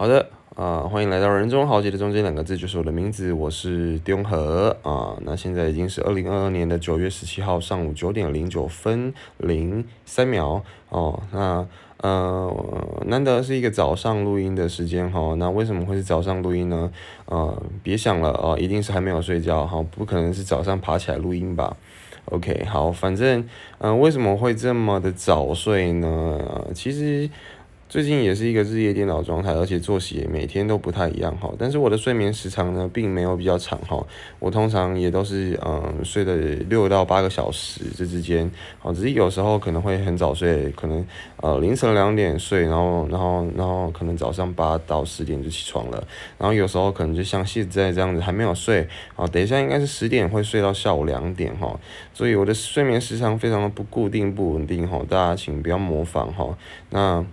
好的，啊，欢迎来到人中豪杰的中间两个字就是我的名字，我是丁和啊。那现在已经是二零二二年的九月十七号上午九点零九分零三秒哦。那呃，难得是一个早上录音的时间哈。那为什么会是早上录音呢？呃，别想了哦，一定是还没有睡觉哈，不可能是早上爬起来录音吧？OK，好，反正嗯，为什么会这么的早睡呢？其实。最近也是一个日夜颠倒状态，而且作息也每天都不太一样哈。但是我的睡眠时长呢，并没有比较长哈。我通常也都是嗯睡的六到八个小时这之间，好，只是有时候可能会很早睡，可能呃凌晨两点睡，然后然后然后可能早上八到十点就起床了。然后有时候可能就像现在这样子还没有睡，好，等一下应该是十点会睡到下午两点哈。所以我的睡眠时长非常的不固定不稳定哈，大家请不要模仿哈。那。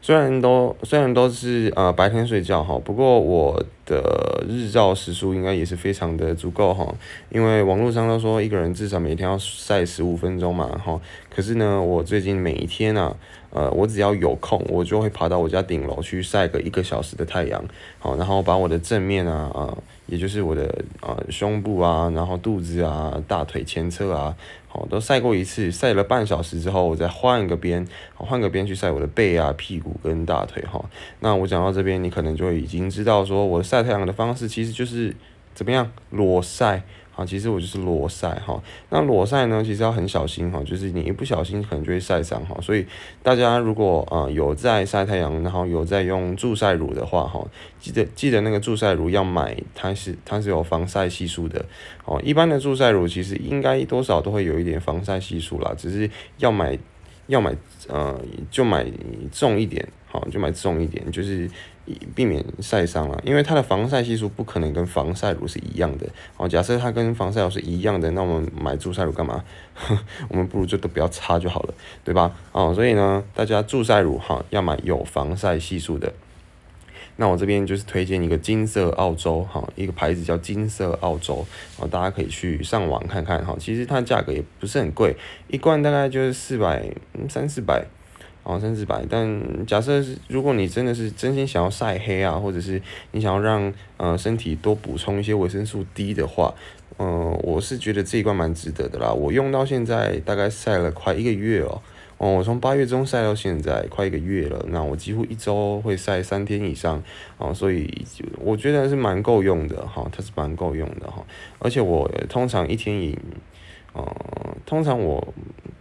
虽然都虽然都是呃白天睡觉哈，不过我的日照时数应该也是非常的足够哈，因为网络上都说一个人至少每天要晒十五分钟嘛哈，可是呢我最近每一天啊，呃我只要有空我就会爬到我家顶楼去晒个一个小时的太阳，好，然后把我的正面啊啊。也就是我的呃胸部啊，然后肚子啊、大腿前侧啊，好都晒过一次，晒了半小时之后，我再换个边，换个边去晒我的背啊、屁股跟大腿哈。那我讲到这边，你可能就已经知道说，我晒太阳的方式其实就是怎么样裸晒。啊，其实我就是裸晒哈。那裸晒呢，其实要很小心哈，就是你一不小心可能就会晒伤哈。所以大家如果啊有在晒太阳，然后有在用助晒乳的话哈，记得记得那个助晒乳要买，它是它是有防晒系数的哦。一般的助晒乳其实应该多少都会有一点防晒系数啦，只是要买要买呃就买重一点。好，就买重一点，就是避免晒伤了。因为它的防晒系数不可能跟防晒乳是一样的。哦，假设它跟防晒乳是一样的，那我们买助晒乳干嘛？我们不如就都不要擦就好了，对吧？哦，所以呢，大家助晒乳哈要买有防晒系数的。那我这边就是推荐一个金色澳洲哈，一个牌子叫金色澳洲，哦，大家可以去上网看看哈。其实它价格也不是很贵，一罐大概就是四百三四百。哦，甚至白，但假设是如果你真的是真心想要晒黑啊，或者是你想要让呃身体多补充一些维生素 D 的话，嗯，我是觉得这一罐蛮值得的啦。我用到现在大概晒了快一个月哦，哦，我从八月中晒到现在快一个月了，那我几乎一周会晒三天以上，哦，所以我觉得是蛮够用的哈，它是蛮够用的哈，而且我通常一天饮，呃，通常我。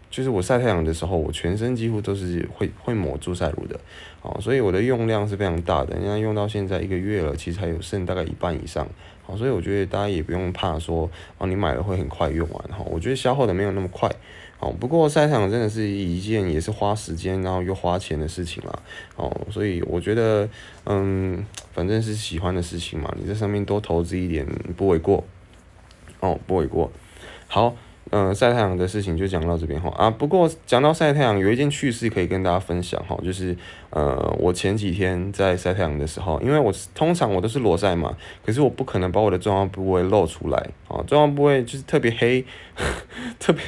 就是我晒太阳的时候，我全身几乎都是会会抹助晒乳的，哦，所以我的用量是非常大的。人家用到现在一个月了，其实还有剩大概一半以上，好，所以我觉得大家也不用怕说，哦，你买了会很快用完，哈，我觉得消耗的没有那么快，哦，不过晒太阳真的是一件也是花时间然后又花钱的事情啦，哦，所以我觉得，嗯，反正是喜欢的事情嘛，你在上面多投资一点不为过，哦，不为过，好。嗯，晒太阳的事情就讲到这边哈啊。不过讲到晒太阳，有一件趣事可以跟大家分享哈，就是呃，我前几天在晒太阳的时候，因为我通常我都是裸晒嘛，可是我不可能把我的重要部位露出来啊，重要部位就是特别黑，特别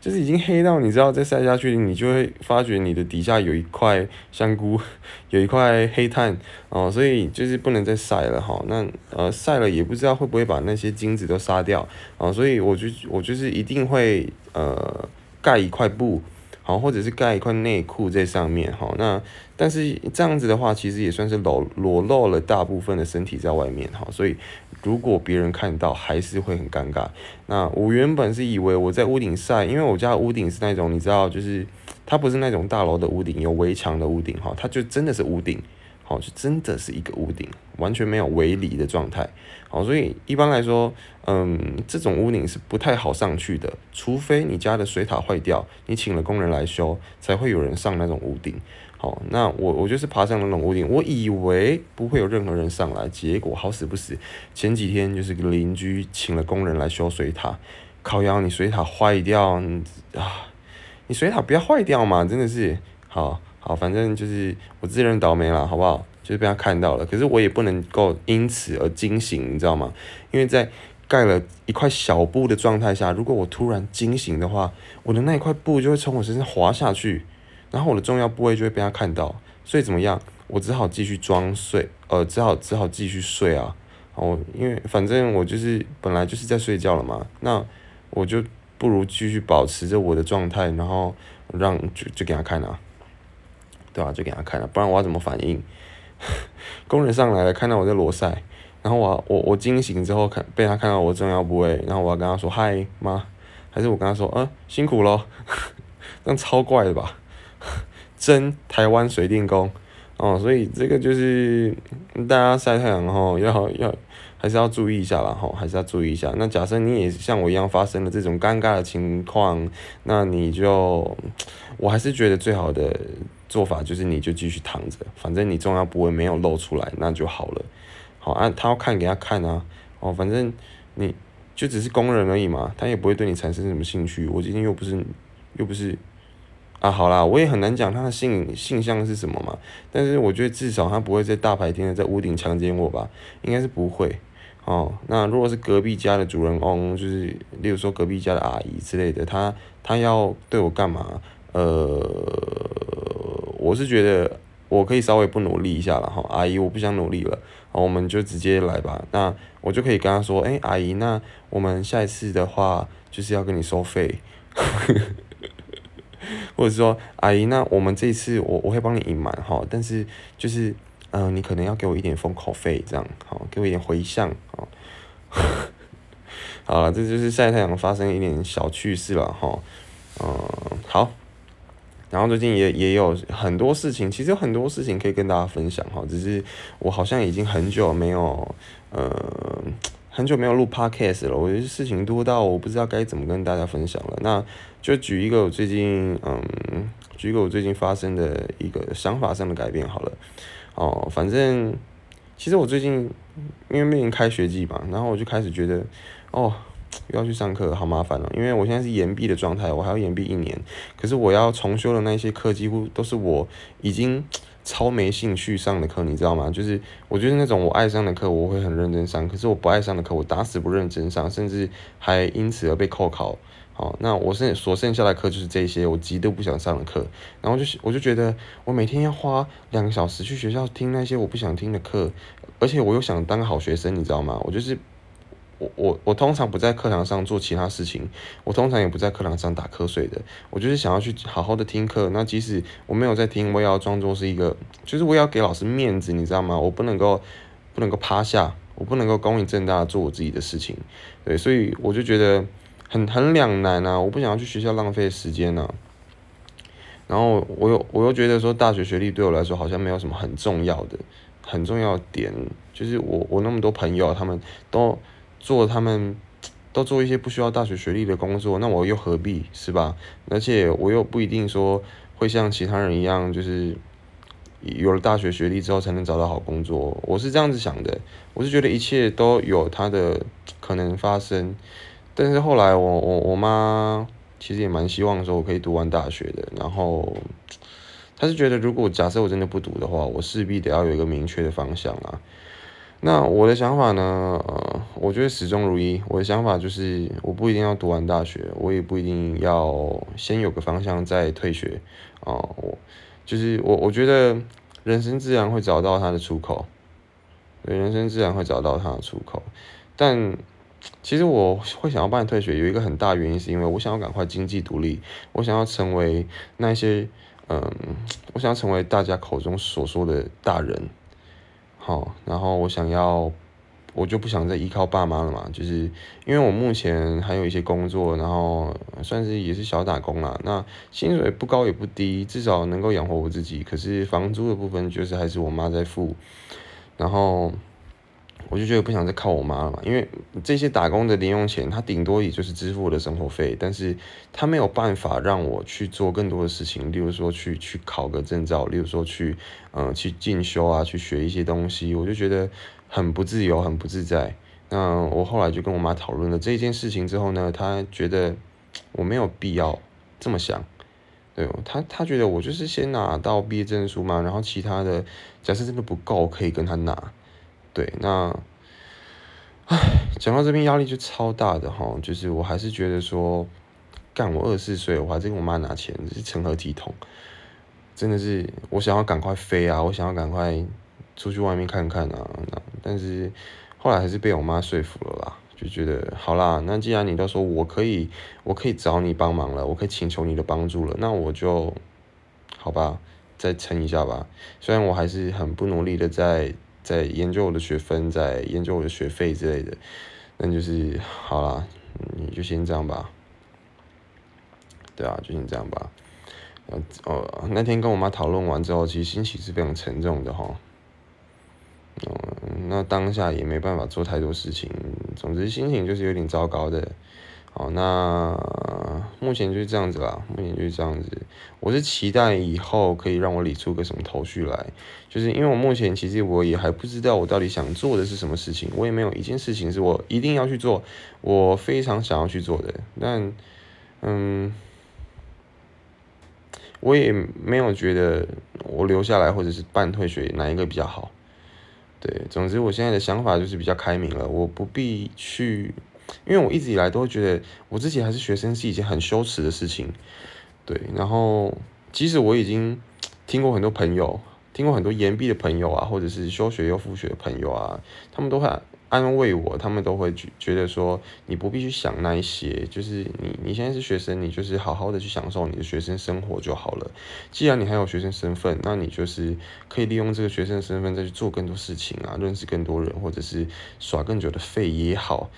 就是已经黑到你知道再晒下去，你就会发觉你的底下有一块香菇，有一块黑炭哦，所以就是不能再晒了哈。那呃晒了也不知道会不会把那些精子都杀掉啊，所以我就我就是一定。会呃盖一块布，好，或者是盖一块内裤在上面，好，那但是这样子的话，其实也算是裸裸露了大部分的身体在外面，哈，所以如果别人看到还是会很尴尬。那我原本是以为我在屋顶晒，因为我家屋顶是那种你知道，就是它不是那种大楼的屋顶，有围墙的屋顶，哈，它就真的是屋顶。好，就真的是一个屋顶，完全没有围篱的状态。好，所以一般来说，嗯，这种屋顶是不太好上去的，除非你家的水塔坏掉，你请了工人来修，才会有人上那种屋顶。好，那我我就是爬上那种屋顶，我以为不会有任何人上来，结果好死不死，前几天就是个邻居请了工人来修水塔，靠腰你水塔坏掉啊，你水塔不要坏掉嘛，真的是好。好，反正就是我自认倒霉了，好不好？就被他看到了，可是我也不能够因此而惊醒，你知道吗？因为在盖了一块小布的状态下，如果我突然惊醒的话，我的那一块布就会从我身上滑下去，然后我的重要部位就会被他看到。所以怎么样？我只好继续装睡，呃，只好只好继续睡啊。哦，因为反正我就是本来就是在睡觉了嘛，那我就不如继续保持着我的状态，然后让就就给他看啊，对吧？就给他看了，不然我要怎么反应？工人上来了，看到我在裸晒，然后我我我惊醒之后看被他看到我正要部位，然后我要跟他说嗨妈，还是我跟他说嗯辛苦咯，这样超怪的吧？真台湾水电工。哦，所以这个就是大家晒太阳哈，要要还是要注意一下啦吼，还是要注意一下。那假设你也像我一样发生了这种尴尬的情况，那你就，我还是觉得最好的做法就是你就继续躺着，反正你重要部位没有露出来，那就好了。好啊，他要看给他看啊，哦，反正你就只是工人而已嘛，他也不会对你产生什么兴趣。我今天又不是又不是。啊，好啦，我也很难讲他的性性向是什么嘛，但是我觉得至少他不会在大白天的在屋顶强奸我吧，应该是不会。哦，那如果是隔壁家的主人翁，就是例如说隔壁家的阿姨之类的，他他要对我干嘛？呃，我是觉得我可以稍微不努力一下了哈，阿姨我不想努力了，我们就直接来吧。那我就可以跟他说，哎，阿姨，那我们下一次的话就是要跟你收费。或者说，阿姨，那我们这一次我我会帮你隐瞒哈，但是就是，嗯，你可能要给我一点封口费，这样好，给我一点回向啊。好 了，这就是晒太阳发生一点小趣事了哈。嗯，好。然后最近也也有很多事情，其实有很多事情可以跟大家分享哈，只是我好像已经很久没有，呃。很久没有录 podcast 了，我觉得事情多到我不知道该怎么跟大家分享了。那就举一个我最近，嗯，举一个我最近发生的一个想法上的改变好了。哦，反正其实我最近因为面临开学季嘛，然后我就开始觉得，哦，又要去上课，好麻烦了。因为我现在是延毕的状态，我还要延毕一年，可是我要重修的那些课几乎都是我已经。超没兴趣上的课，你知道吗？就是我就是那种我爱上的课，我会很认真上；可是我不爱上的课，我打死不认真上，甚至还因此而被扣考。好，那我剩所剩下的课就是这些我极度不想上的课。然后就是我就觉得我每天要花两个小时去学校听那些我不想听的课，而且我又想当个好学生，你知道吗？我就是。我我我通常不在课堂上做其他事情，我通常也不在课堂上打瞌睡的。我就是想要去好好的听课，那即使我没有在听，我也要装作是一个，就是我也要给老师面子，你知道吗？我不能够不能够趴下，我不能够光明正大的做我自己的事情，对，所以我就觉得很很两难啊！我不想要去学校浪费时间啊。然后我又我又觉得说大学学历对我来说好像没有什么很重要的很重要的点，就是我我那么多朋友他们都。做他们都做一些不需要大学学历的工作，那我又何必是吧？而且我又不一定说会像其他人一样，就是有了大学学历之后才能找到好工作。我是这样子想的，我是觉得一切都有它的可能发生。但是后来我我我妈其实也蛮希望说我可以读完大学的，然后她是觉得如果假设我真的不读的话，我势必得要有一个明确的方向啊。那我的想法呢？呃，我觉得始终如一。我的想法就是，我不一定要读完大学，我也不一定要先有个方向再退学。哦，我就是我，我觉得人生自然会找到它的出口，对，人生自然会找到它的出口。但其实我会想要办退学，有一个很大原因，是因为我想要赶快经济独立，我想要成为那些，嗯，我想要成为大家口中所说的大人。好，然后我想要，我就不想再依靠爸妈了嘛，就是因为我目前还有一些工作，然后算是也是小打工啦，那薪水不高也不低，至少能够养活我自己。可是房租的部分就是还是我妈在付，然后。我就觉得不想再靠我妈了嘛，因为这些打工的零用钱，它顶多也就是支付我的生活费，但是它没有办法让我去做更多的事情，例如说去去考个证照，例如说去嗯去进修啊，去学一些东西，我就觉得很不自由，很不自在。那我后来就跟我妈讨论了这件事情之后呢，她觉得我没有必要这么想，对，她她觉得我就是先拿到毕业证书嘛，然后其他的假设真的不够，可以跟她拿。对，那，唉，讲到这边压力就超大的哈，就是我还是觉得说，干我二十四岁，我还在跟我妈拿钱，这是成何体统？真的是我想要赶快飞啊，我想要赶快出去外面看看啊，但是后来还是被我妈说服了啦，就觉得好啦，那既然你都说我可以，我可以找你帮忙了，我可以请求你的帮助了，那我就好吧，再撑一下吧。虽然我还是很不努力的在在研究我的学分，在研究我的学费之类的，那就是好啦，你就先这样吧。对啊，就先这样吧。呃，哦，那天跟我妈讨论完之后，其实心情是非常沉重的哈。嗯，那当下也没办法做太多事情，总之心情就是有点糟糕的。好，那目前就是这样子啦，目前就是这样子。我是期待以后可以让我理出个什么头绪来，就是因为我目前其实我也还不知道我到底想做的是什么事情，我也没有一件事情是我一定要去做，我非常想要去做的。但，嗯。我也没有觉得我留下来或者是半退学哪一个比较好，对，总之我现在的想法就是比较开明了，我不必去，因为我一直以来都会觉得我自己还是学生是一件很羞耻的事情，对，然后即使我已经听过很多朋友，听过很多延毕的朋友啊，或者是休学又复学的朋友啊，他们都会。安慰我，他们都会觉觉得说，你不必去想那一些，就是你你现在是学生，你就是好好的去享受你的学生生活就好了。既然你还有学生身份，那你就是可以利用这个学生的身份再去做更多事情啊，认识更多人，或者是耍更久的废也好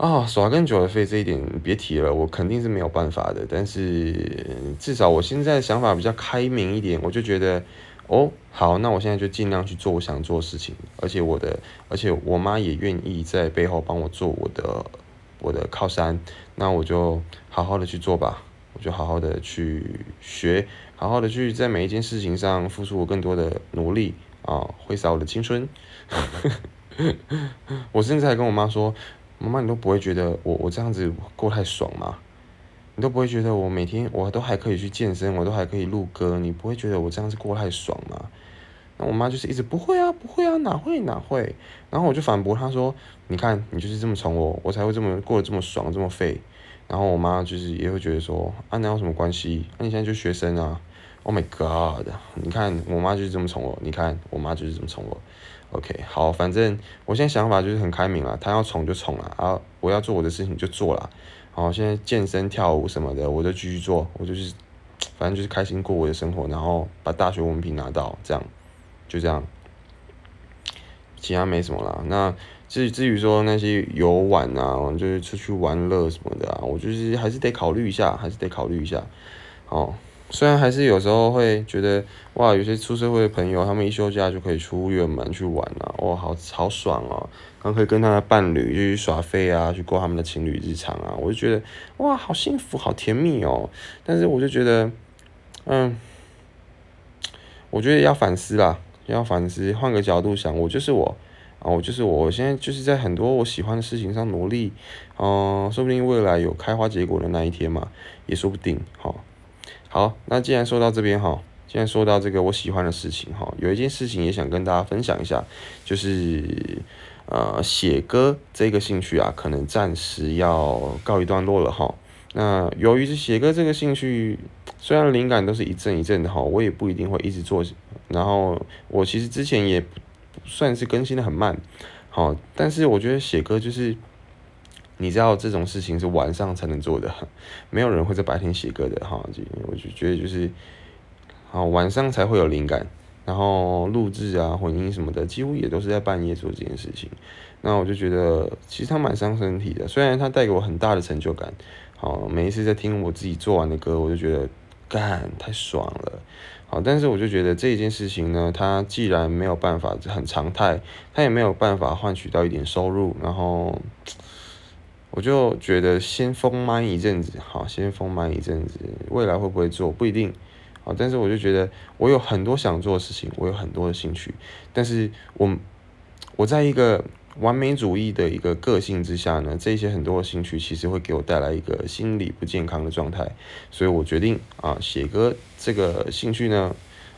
啊，耍更久的废这一点别提了，我肯定是没有办法的。但是至少我现在想法比较开明一点，我就觉得。哦，好，那我现在就尽量去做我想做的事情，而且我的，而且我妈也愿意在背后帮我做我的，我的靠山，那我就好好的去做吧，我就好好的去学，好好的去在每一件事情上付出我更多的努力啊，挥洒我的青春。我甚至还跟我妈说，妈妈，你都不会觉得我我这样子过太爽吗？你都不会觉得我每天我都还可以去健身，我都还可以录歌，你不会觉得我这样子过太爽吗？那我妈就是一直不会啊，不会啊，哪会哪会？然后我就反驳她说：“你看，你就是这么宠我，我才会这么过得这么爽，这么废。”然后我妈就是也会觉得说：“啊，那有什么关系？那你现在就学生啊！”Oh my god！你看我妈就是这么宠我，你看我妈就是这么宠我。OK，好，反正我现在想法就是很开明了，他要宠就宠了，啊，我要做我的事情就做了。好，现在健身、跳舞什么的，我就继续做。我就是，反正就是开心过我的生活，然后把大学文凭拿到，这样，就这样。其他没什么啦。那至至于说那些游玩啊，就是出去玩乐什么的啊，我就是还是得考虑一下，还是得考虑一下。哦，虽然还是有时候会觉得，哇，有些出社会的朋友，他们一休假就可以出远门去玩啊，哇，好好爽哦。然后可以跟他的伴侣就去耍飞啊，去过他们的情侣日常啊，我就觉得哇，好幸福，好甜蜜哦。但是我就觉得，嗯，我觉得要反思啦，要反思，换个角度想，我就是我啊，我就是我，我现在就是在很多我喜欢的事情上努力，嗯，说不定未来有开花结果的那一天嘛，也说不定。好，好，那既然说到这边哈，既然说到这个我喜欢的事情哈，有一件事情也想跟大家分享一下，就是。呃，写歌这个兴趣啊，可能暂时要告一段落了哈。那由于是写歌这个兴趣，虽然灵感都是一阵一阵的哈，我也不一定会一直做。然后我其实之前也算是更新的很慢，好，但是我觉得写歌就是，你知道这种事情是晚上才能做的，没有人会在白天写歌的哈。就我就觉得就是，好晚上才会有灵感。然后录制啊、混音什么的，几乎也都是在半夜做这件事情。那我就觉得，其实它蛮伤身体的。虽然它带给我很大的成就感，好，每一次在听我自己做完的歌，我就觉得干太爽了。好，但是我就觉得这一件事情呢，它既然没有办法很常态，它也没有办法换取到一点收入，然后我就觉得先封麦一阵子，好，先封麦一阵子，未来会不会做不一定。好，但是我就觉得我有很多想做的事情，我有很多的兴趣，但是我我在一个完美主义的一个个性之下呢，这些很多的兴趣其实会给我带来一个心理不健康的状态，所以我决定啊，写歌这个兴趣呢，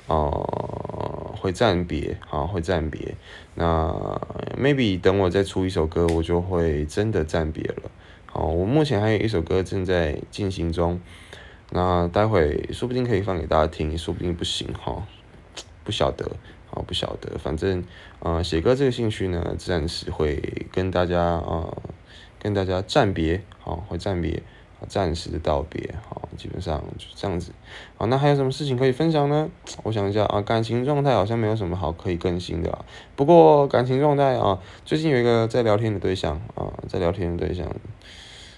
哦会暂别，啊会暂别，那 maybe 等我再出一首歌，我就会真的暂别了。好，我目前还有一首歌正在进行中。那待会说不定可以放给大家听，说不定不行哈，不晓得，啊不晓得，反正呃写歌这个兴趣呢，暂时会跟大家啊跟大家暂别，好会暂别。暂时的道别，好，基本上就这样子。好，那还有什么事情可以分享呢？我想一下啊，感情状态好像没有什么好可以更新的。不过感情状态啊，最近有一个在聊天的对象啊，在聊天的对象，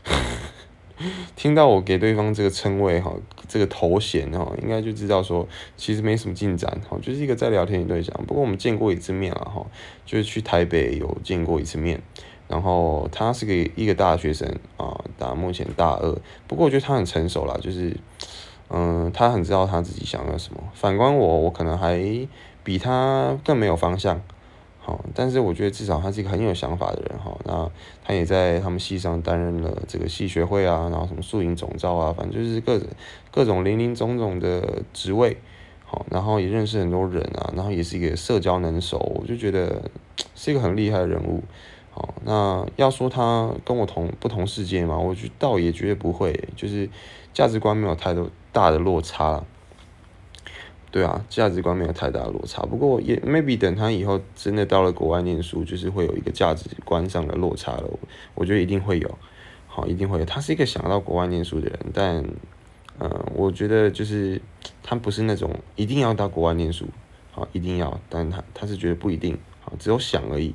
听到我给对方这个称谓哈，这个头衔哈，应该就知道说其实没什么进展哈，就是一个在聊天的对象。不过我们见过一次面了哈，就是去台北有见过一次面。然后他是个一个大学生啊，打目前大二，不过我觉得他很成熟啦，就是，嗯，他很知道他自己想要什么。反观我，我可能还比他更没有方向，好，但是我觉得至少他是一个很有想法的人哈。那他也在他们系上担任了这个系学会啊，然后什么宿营总召啊，反正就是各种各种林林总总的职位，好，然后也认识很多人啊，然后也是一个社交能手，我就觉得是一个很厉害的人物。好，那要说他跟我同不同世界嘛，我觉倒也绝对不会，就是价值观没有太多大的落差。对啊，价值观没有太大的落差。不过也 maybe 等他以后真的到了国外念书，就是会有一个价值观上的落差了。我觉得一定会有，好，一定会有。他是一个想要到国外念书的人，但嗯，我觉得就是他不是那种一定要到国外念书，好，一定要，但他他是觉得不一定，好，只有想而已。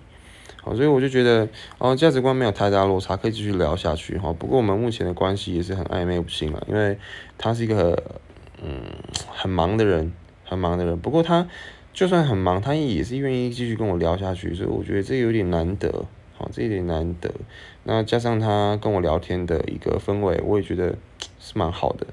好，所以我就觉得，哦，价值观没有太大落差，可以继续聊下去哈。不过我们目前的关系也是很暧昧不清了，因为他是一个嗯很忙的人，很忙的人。不过他就算很忙，他也是愿意继续跟我聊下去，所以我觉得这有点难得，好，这有点难得。那加上他跟我聊天的一个氛围，我也觉得是蛮好的，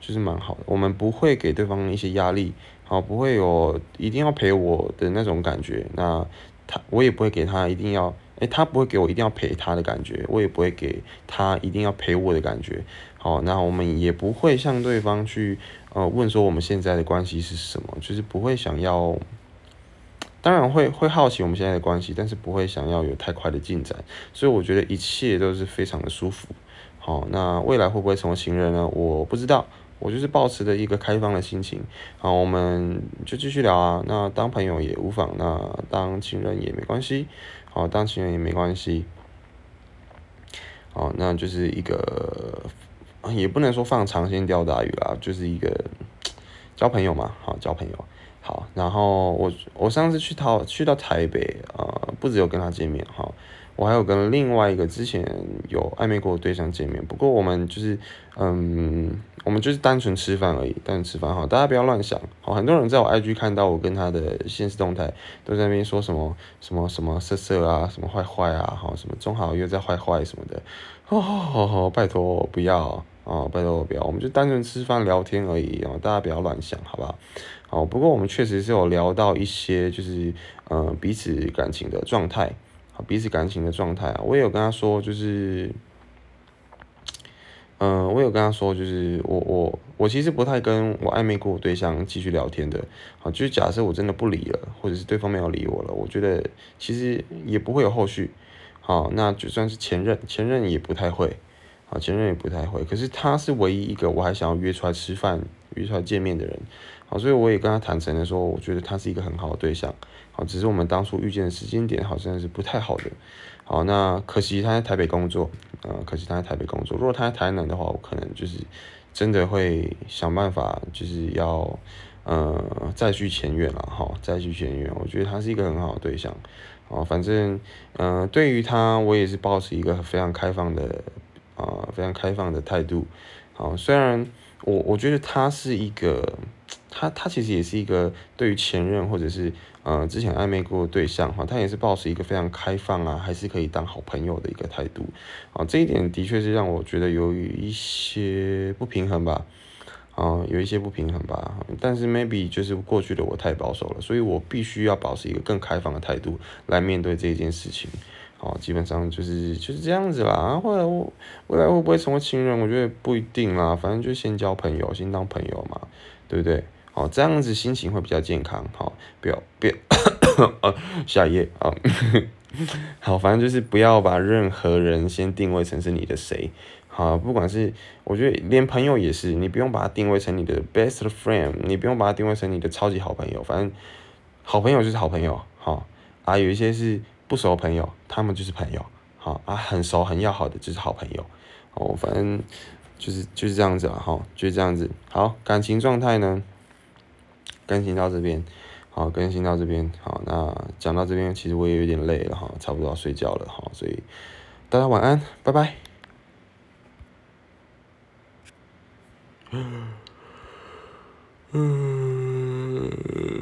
就是蛮好的。我们不会给对方一些压力，好，不会有一定要陪我的那种感觉。那他我也不会给他一定要，诶，他不会给我一定要陪他的感觉，我也不会给他一定要陪我的感觉。好，那我们也不会向对方去呃问说我们现在的关系是什么，就是不会想要，当然会会好奇我们现在的关系，但是不会想要有太快的进展。所以我觉得一切都是非常的舒服。好，那未来会不会成为情人呢？我不知道。我就是保持着一个开放的心情，好，我们就继续聊啊。那当朋友也无妨，那当情人也没关系，好，当情人也没关系。好，那就是一个，也不能说放长线钓大鱼啦，就是一个交朋友嘛，好，交朋友。好，然后我我上次去到去到台北啊，不只有跟他见面，哈。我还有跟另外一个之前有暧昧过的对象见面，不过我们就是，嗯，我们就是单纯吃饭而已，单纯吃饭哈，大家不要乱想，好，很多人在我 IG 看到我跟他的现实动态，都在那边说什么什么什么色色啊，什么坏坏啊，好，什么中好又在坏坏什么的，哦，拜托不要啊，拜托不要，我们就单纯吃饭聊天而已啊，大家不要乱想，好不好？好，不过我们确实是有聊到一些就是，嗯，彼此感情的状态。好彼此感情的状态啊，我也有跟他说，就是，嗯，我有跟他说，就是我我我其实不太跟我暧昧过对象继续聊天的，好，就是假设我真的不理了，或者是对方没有理我了，我觉得其实也不会有后续，好，那就算是前任，前任也不太会，好，前任也不太会，可是他是唯一一个我还想要约出来吃饭、约出来见面的人，好，所以我也跟他坦诚的说，我觉得他是一个很好的对象。好，只是我们当初遇见的时间点好像是不太好的。好，那可惜他在台北工作，呃，可惜他在台北工作。如果他在台南的话，我可能就是真的会想办法，就是要呃再续前缘了哈，再续前缘。我觉得他是一个很好的对象。哦，反正嗯，对于他，我也是保持一个非常开放的啊，非常开放的态度。好，虽然我我觉得他是一个，他他其实也是一个对于前任或者是。呃，之前暧昧过的对象哈，他也是保持一个非常开放啊，还是可以当好朋友的一个态度，啊，这一点的确是让我觉得有一些不平衡吧，啊，有一些不平衡吧，但是 maybe 就是过去的我太保守了，所以我必须要保持一个更开放的态度来面对这件事情，好，基本上就是就是这样子啦，啊，后来我未来会不会成为情人，我觉得不一定啦，反正就先交朋友，先当朋友嘛，对不对？好，这样子心情会比较健康。好，不要，不要，呃，下一页啊。好，反正就是不要把任何人先定位成是你的谁。好，不管是我觉得连朋友也是，你不用把它定位成你的 best friend，你不用把它定位成你的超级好朋友，反正好朋友就是好朋友，好啊，有一些是不熟朋友，他们就是朋友，好啊，很熟很要好的就是好朋友，哦，反正就是就是这样子了，哈，就是这样子。好，感情状态呢，更新到这边，好，更新到这边，好，那讲到这边，其实我也有点累了哈，差不多要睡觉了哈，所以大家晚安，拜拜。嗯。